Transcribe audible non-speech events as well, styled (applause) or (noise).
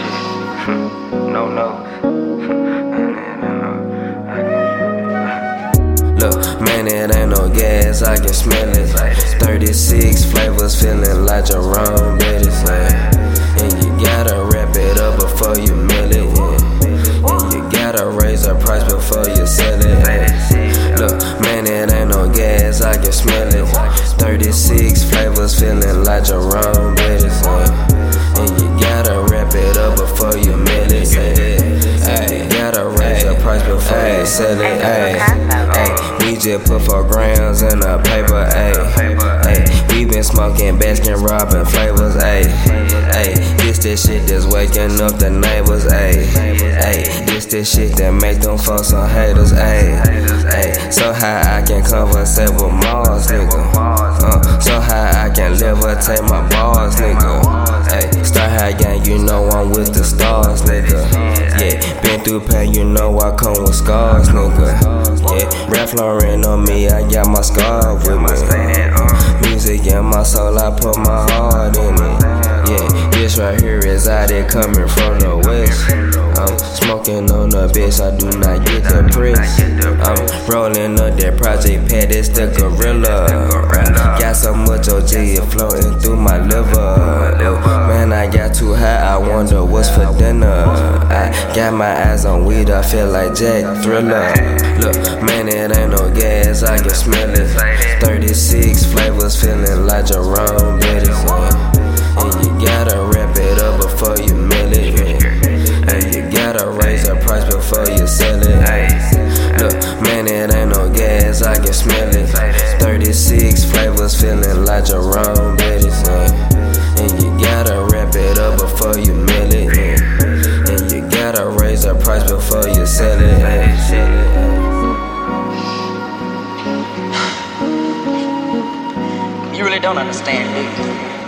(laughs) no, no. Look, man, it ain't no gas, I can smell it. 36 flavors, feeling like Jerome Bettis. And you gotta wrap it up before you mill it. And you gotta raise the price before you sell it. Look, man, it ain't no gas, I can smell it. 36 flavors, feeling like Jerome Bettis. Sell it. Ay, ay, we just put four grams in a paper. Ay, ay, we been smoking Baskin Robin flavors. Ay, ay, this the shit that's waking up the neighbors. Ay, ay, this the shit that make them folks some haters. Ay, can levitate my balls, nigga. Ay, star high gang, you know I'm with the stars, nigga. Yeah, been through pain, you know I come with scars, nigga. Yeah, Ralph Lauren on me, I got my scar with me. Music in my soul, I put my heart in it. Yeah, this right here is out there coming from the west. I'm smoking on the bitch, I do not get the press. I'm rolling up that project pad, it's the gorilla. Got so much OG, floating through my liver. Man, I got too high, I wonder what's for dinner. I got my eyes on weed, I feel like Jack Thriller. Look, man, it ain't no gas, I can smell it. 36 flavors, feeling like Jerome Bettis. And you gotta wrap it up before you mail it. And you gotta raise the price before you sell it. Look, man, it ain't no gas, I can smell it. 36 flavors, feeling like Jerome Bettis. Yeah. And you gotta wrap it up before you mail it. Yeah. And you gotta raise the price before you sell it. Yeah. You really don't understand, you?